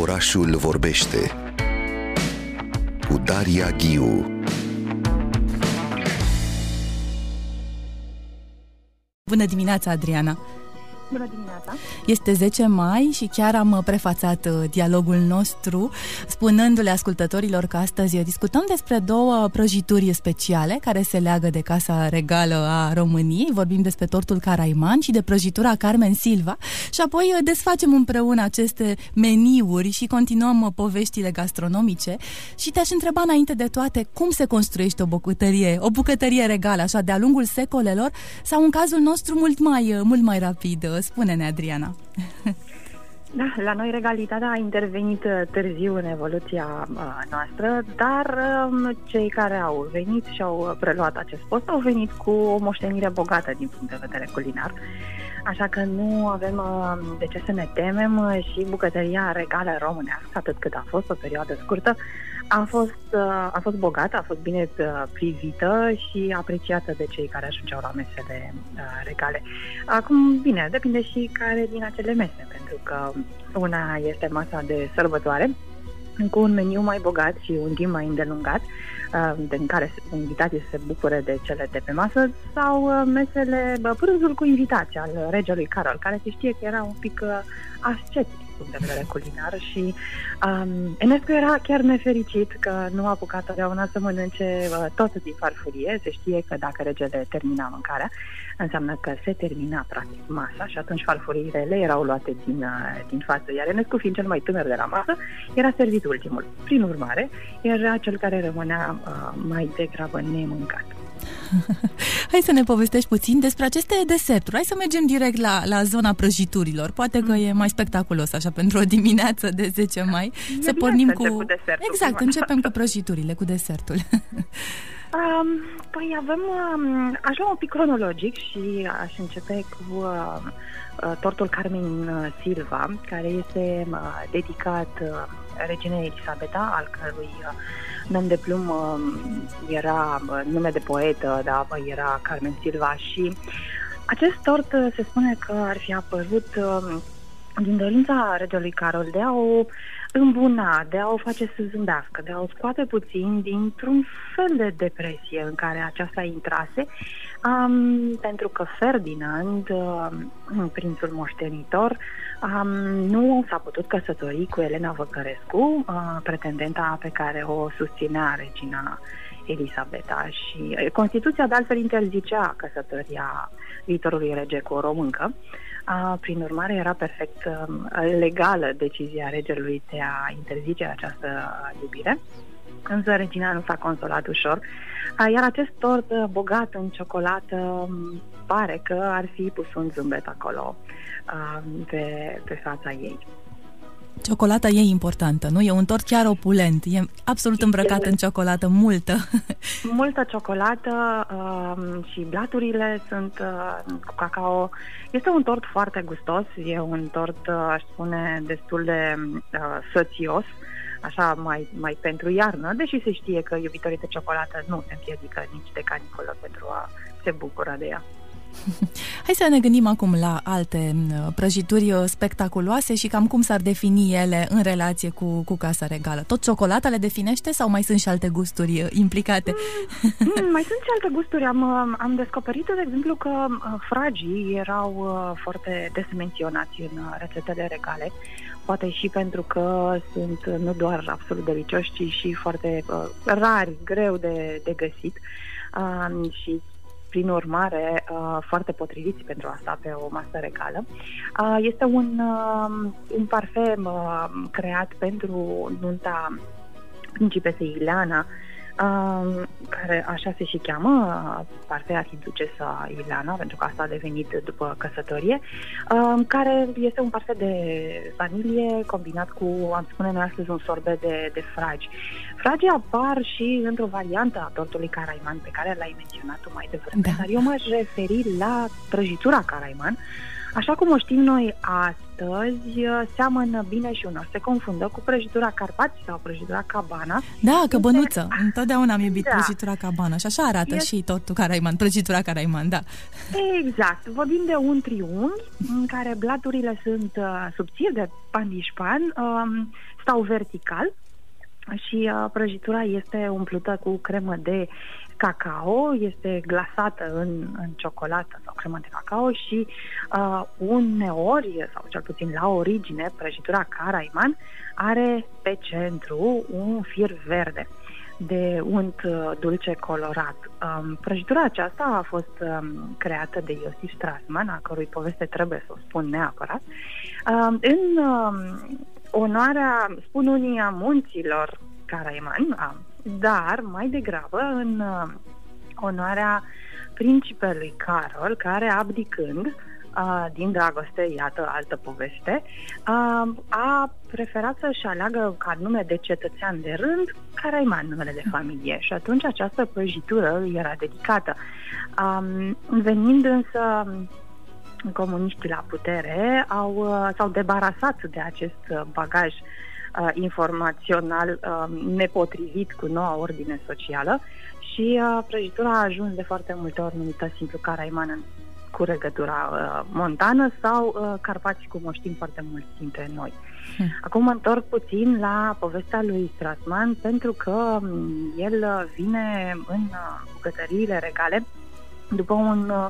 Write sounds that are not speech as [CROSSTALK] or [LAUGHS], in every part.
Orașul vorbește cu Daria Ghiu. Bună dimineața, Adriana! Bună dimineața! Este 10 mai și chiar am prefațat uh, dialogul nostru spunându-le ascultătorilor că astăzi discutăm despre două prăjituri speciale care se leagă de Casa Regală a României. Vorbim despre tortul Caraiman și de prăjitura Carmen Silva și apoi uh, desfacem împreună aceste meniuri și continuăm uh, poveștile gastronomice și te-aș întreba înainte de toate cum se construiește o bucătărie, o bucătărie regală, așa de-a lungul secolelor sau în cazul nostru mult mai, mult mai rapid Spune-ne, Adriana. Da, la noi regalitatea a intervenit uh, târziu în evoluția uh, noastră, dar um, cei care au venit și au preluat acest post au venit cu o moștenire bogată din punct de vedere culinar. Așa că nu avem uh, de ce să ne temem și bucătăria regală românească, atât cât a fost o perioadă scurtă, a fost, uh, a fost bogată, a fost bine uh, privită și apreciată de cei care ajungeau la mesele uh, regale. Acum, bine, depinde și care din acele mese, pentru că una este masa de sărbătoare, cu un meniu mai bogat și un timp mai îndelungat, în care invitații se bucură de cele de pe masă, sau mesele, prânzul cu invitația al regelui Carol, care se știe că era un pic ascetic punct de vedere culinar și um, Enescu era chiar nefericit că nu a apucat totdeauna să mănânce uh, tot din farfurie. Se știe că dacă regele termina mâncarea, înseamnă că se termina practic masa și atunci farfuriile le erau luate din, uh, din față. Iar Enescu, fiind cel mai tânăr de la masă, era servit ultimul. Prin urmare, era cel care rămânea uh, mai degrabă nemâncat. Hai să ne povestești puțin despre aceste deserturi. Hai să mergem direct la, la zona prăjiturilor. Poate că e mai spectaculos așa pentru o dimineață de 10 mai. E să pornim cu... cu desertul, exact, începem cu prăjiturile, cu desertul. [LAUGHS] Um, păi avem, um, aș lua un pic cronologic și aș începe cu uh, uh, tortul Carmen Silva, care este uh, dedicat uh, reginei Elisabeta, al cărui uh, nume de plumb era nume de poetă, da, era Carmen Silva și acest tort se spune că ar fi apărut din dorința regelui Carol de a o îmbuna, de a o face să zâmbească, de a o scoate puțin dintr-un fel de depresie în care aceasta intrase, um, pentru că Ferdinand, um, prințul moștenitor, um, nu s-a putut căsători cu Elena Văcărescu, uh, pretendenta pe care o susținea regina Elisabeta și uh, Constituția de altfel interzicea căsătoria viitorului rege cu o româncă. A, prin urmare, era perfect um, legală decizia regelui de a interzice această iubire. Însă regina nu s-a consolat ușor, a, iar acest tort uh, bogat în ciocolată um, pare că ar fi pus un zâmbet acolo a, um, pe, pe fața ei. Ciocolata e importantă, nu? E un tort chiar opulent, e absolut îmbrăcat în ciocolată, multă. [LAUGHS] Multă ciocolată uh, și blaturile sunt uh, cu cacao. Este un tort foarte gustos, e un tort, uh, aș spune, destul de uh, sățios, așa mai, mai pentru iarnă, deși se știe că iubitorii de ciocolată nu se împiedică nici de caniculă pentru a se bucura de ea. [LAUGHS] Hai să ne gândim acum la alte prăjituri uh, spectaculoase și cam cum s-ar defini ele în relație cu, cu Casa Regală. Tot ciocolata le definește sau mai sunt și alte gusturi uh, implicate? Mm, mm, mai sunt și alte gusturi. Am, uh, am descoperit, de exemplu, că fragii erau foarte des menționați în rețetele regale poate și pentru că sunt nu doar absolut delicioși, ci și foarte uh, rari, greu de, de găsit uh, și prin urmare, uh, foarte potriviți pentru asta pe o masă regală. Uh, este un, uh, un parfum creat pentru nunta principesei Ileana, care așa se și cheamă, partea arhiducesa Ileana, pentru că asta a devenit după căsătorie, care este un parfum de vanilie combinat cu, am spune noi astăzi, un sorbet de, de fragi. Fragii apar și într-o variantă a tortului Caraiman, pe care l-ai menționat tu mai devreme, da. dar eu m-aș referi la prăjitura Caraiman, Așa cum o știm noi astăzi, seamănă bine și unor. Se confundă cu prăjitura Carpați sau prăjitura Cabana. Da, căbănuță. Este... Întotdeauna am iubit da. prăjitura Cabana și așa arată este... și tortul Caraiman, prăjitura Caraiman, da. Exact. Vorbim de un triunghi în care blaturile sunt uh, subțiri de pandișpan, um, stau vertical și uh, prăjitura este umplută cu cremă de cacao, este glasată în, în ciocolată sau cremă de cacao și uh, uneori, sau cel puțin la origine, prăjitura Caraiman are pe centru un fir verde de unt uh, dulce colorat. Um, prăjitura aceasta a fost um, creată de Iosif Strasman, a cărui poveste trebuie să o spun neapărat, um, în um, onoarea, spun unii, a munților Caraiman, a dar mai degrabă în uh, onoarea principelui Carol, care abdicând uh, din dragoste, iată altă poveste, uh, a preferat să-și aleagă ca nume de cetățean de rând Caraiman, numele de familie. Și atunci această prăjitură era dedicată. Um, venind însă comuniștii la putere, au, uh, s-au debarasat de acest bagaj uh, uh, informațional uh, nepotrivit cu noua ordine socială și uh, prăjitura a ajuns de foarte multe ori numită simplu caraiman cu regătura uh, montană sau uh, Carpați, cum o știm foarte mulți dintre noi. Hmm. Acum mă întorc puțin la povestea lui Strasman pentru că um, el vine în uh, bucătăriile regale după un uh,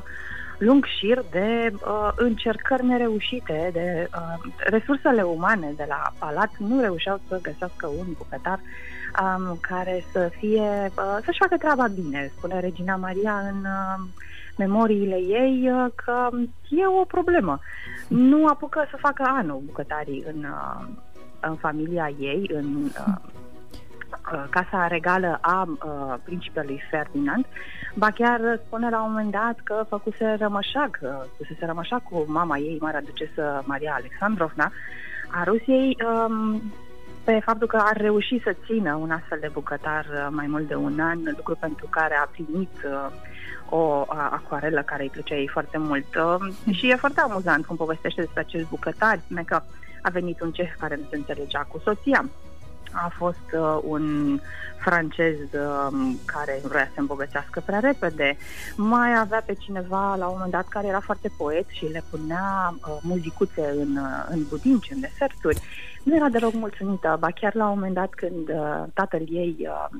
lung șir de uh, încercări nereușite, de uh, resursele umane de la palat nu reușeau să găsească un bucătar um, care să fie, uh, să-și facă treaba bine, spune Regina Maria în uh, memoriile ei uh, că e o problemă. Nu apucă să facă anul bucătarii în, uh, în familia ei, în uh, Uh, casa regală a uh, principelui Ferdinand, ba chiar spune la un moment dat că făcuse rămășag, uh, făcuse rămășag cu mama ei, marea ducesă Maria Alexandrovna, a Rusiei, um, pe faptul că ar reuși să țină un astfel de bucătar uh, mai mult de un an, lucru pentru care a primit uh, o acuarelă care îi plăcea ei foarte mult. Uh, și e foarte amuzant cum povestește despre acest bucătar, spune că a venit un ceh care nu se înțelegea cu soția a fost uh, un francez uh, care vrea să se îmbogățească prea repede. Mai avea pe cineva la un moment dat care era foarte poet și le punea uh, muzicuțe în, uh, în budinci, în deserturi. Nu era deloc mulțumită, ba chiar la un moment dat când uh, tatăl ei uh,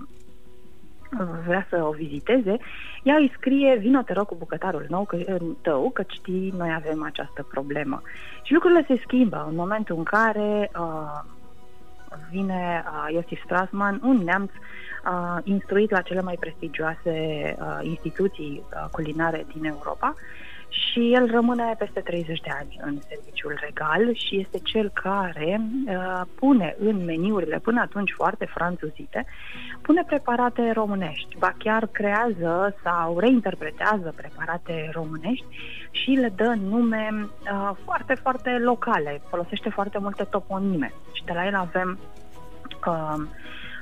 vrea să o viziteze, ea îi scrie, vino te rog cu bucătarul nou că, tău, că știi, noi avem această problemă. Și lucrurile se schimbă în momentul în care uh, vine uh, Iosif Strasman, un neamț uh, instruit la cele mai prestigioase uh, instituții uh, culinare din Europa și el rămâne peste 30 de ani în serviciul regal și este cel care uh, pune în meniurile până atunci foarte franțuzite, pune preparate românești, ba chiar creează sau reinterpretează preparate românești și le dă nume uh, foarte, foarte locale, folosește foarte multe toponime. Și de la el avem uh,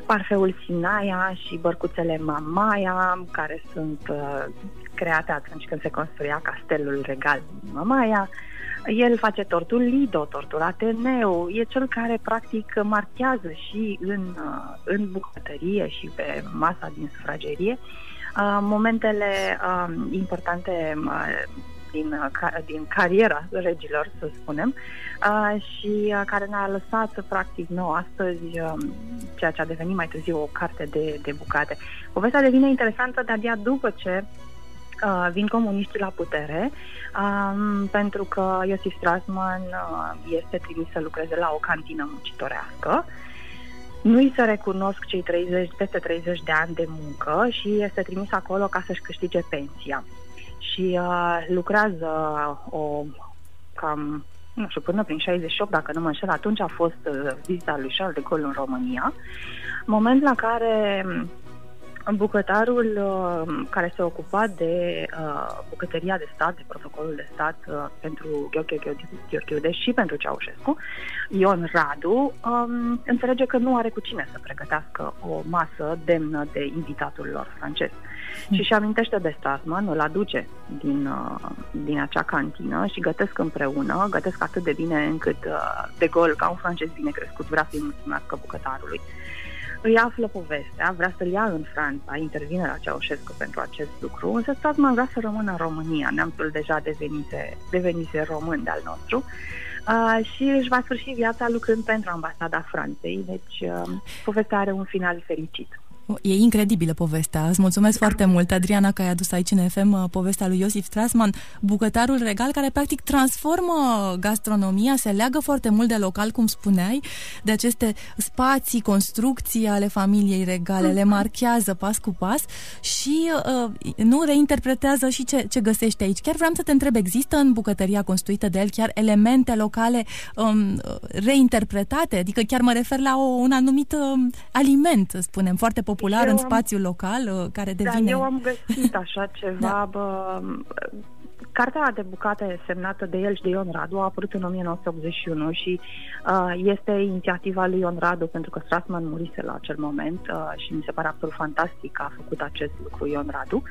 parfeul Sinaia și bărcuțele Mamaia, care sunt uh, create atunci când se construia castelul regal Mamaia. El face tortul Lido, tortul Ateneu, e cel care practic marchează și în, uh, în bucătărie și pe masa din sufragerie uh, momentele uh, importante uh, din, uh, din cariera regilor, să spunem, uh, și uh, care ne-a lăsat, practic, nou astăzi, um, ceea ce a devenit mai târziu o carte de, de bucate. Povestea devine interesantă de-abia după ce Uh, vin comuniștii la putere, um, pentru că Iosif Strasman uh, este trimis să lucreze la o cantină muncitorească. Nu-i se recunosc cei 30, peste 30 de ani de muncă și este trimis acolo ca să-și câștige pensia și uh, lucrează o cam nu știu, până prin 68, dacă nu mă înșel, atunci a fost uh, vizita lui Charles de Gaulle în România, moment la care Bucătarul uh, care se ocupa de uh, bucătăria de stat, de protocolul de stat uh, pentru Gheorghe Gheorghiude și pentru Ceaușescu, Ion Radu, um, înțelege că nu are cu cine să pregătească o masă demnă de invitatul lor francez. Mm. Și își amintește de Strassman, îl aduce din, uh, din acea cantină și gătesc împreună, gătesc atât de bine încât uh, de gol, ca un francez bine crescut, vrea să-i mulțumească bucătarului îi află povestea, vrea să-l ia în Franța, intervine la Ceaușescu pentru acest lucru, însă Statman vrea să rămână în România, neamțul deja devenise, devenise român de-al nostru, uh, și își va sfârși viața lucrând pentru ambasada Franței, deci uh, povestea are un final fericit. E incredibilă povestea. Îți mulțumesc foarte mult, Adriana, că ai adus aici în FM uh, povestea lui Iosif Strasman, bucătarul regal care practic transformă gastronomia, se leagă foarte mult de local, cum spuneai, de aceste spații, construcții ale familiei regale, le marchează pas cu pas și uh, nu reinterpretează și ce, ce găsește aici. Chiar vreau să te întreb, există în bucătăria construită de el chiar elemente locale um, reinterpretate? Adică chiar mă refer la o, un anumit um, aliment, spunem, foarte popular popular eu în spațiul am, local, uh, care da, devine... Da, eu am găsit așa [LAUGHS] ceva, da. bă, Cartea de bucate semnată de el și de Ion Radu a apărut în 1981 și uh, este inițiativa lui Ion Radu pentru că Strassman murise la acel moment uh, și mi se pare absolut fantastic că a făcut acest lucru Ion Radu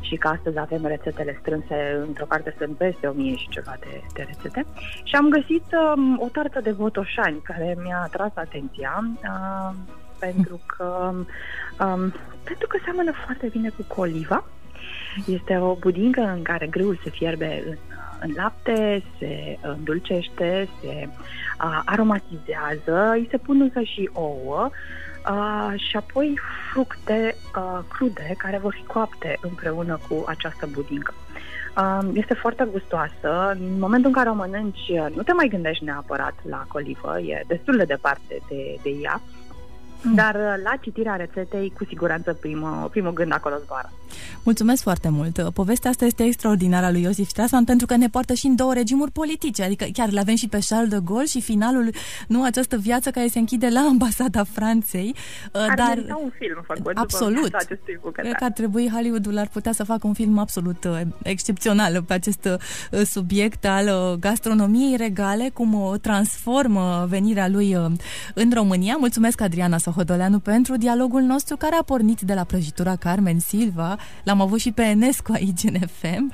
și că astăzi avem rețetele strânse, într-o parte sunt peste 1000 și ceva de, de rețete și am găsit um, o tartă de botoșani care mi-a atras atenția uh, [LAUGHS] pentru că um, pentru că seamănă foarte bine cu coliva. Este o budincă în care grâul se fierbe în, în lapte, se îndulcește, se uh, aromatizează, îi se pun încă și ouă uh, și apoi fructe uh, crude care vor fi coapte împreună cu această budincă. Uh, este foarte gustoasă. În momentul în care o mănânci, nu te mai gândești neapărat la colivă, e destul de departe de, de ea. Dar uh, la citirea rețetei, cu siguranță primul, primul gând acolo zboară. Mulțumesc foarte mult. Uh, povestea asta este extraordinară a lui Iosif Strasan pentru că ne poartă și în două regimuri politice. Adică chiar l avem și pe Charles de Gaulle și finalul, nu această viață care se închide la ambasada Franței. Uh, ar dar un film făcut absolut. Cred că ar trebui Hollywoodul ar putea să facă un film absolut excepțional pe acest subiect al gastronomiei regale, cum o transformă venirea lui în România. Mulțumesc, Adriana Sohodoleanu pentru dialogul nostru care a pornit de la prăjitura Carmen Silva. L-am avut și pe Enescu aici în FM,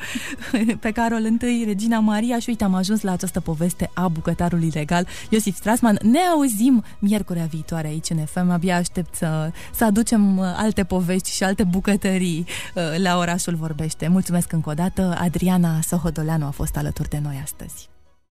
pe Carol I, Regina Maria și uite am ajuns la această poveste a bucătarului legal Iosif Strasman. Ne auzim miercurea viitoare aici în FM. Abia aștept să, să aducem alte povești și alte bucătării uh, la orașul Vorbește. Mulțumesc încă o dată. Adriana Sohodoleanu a fost alături de noi astăzi.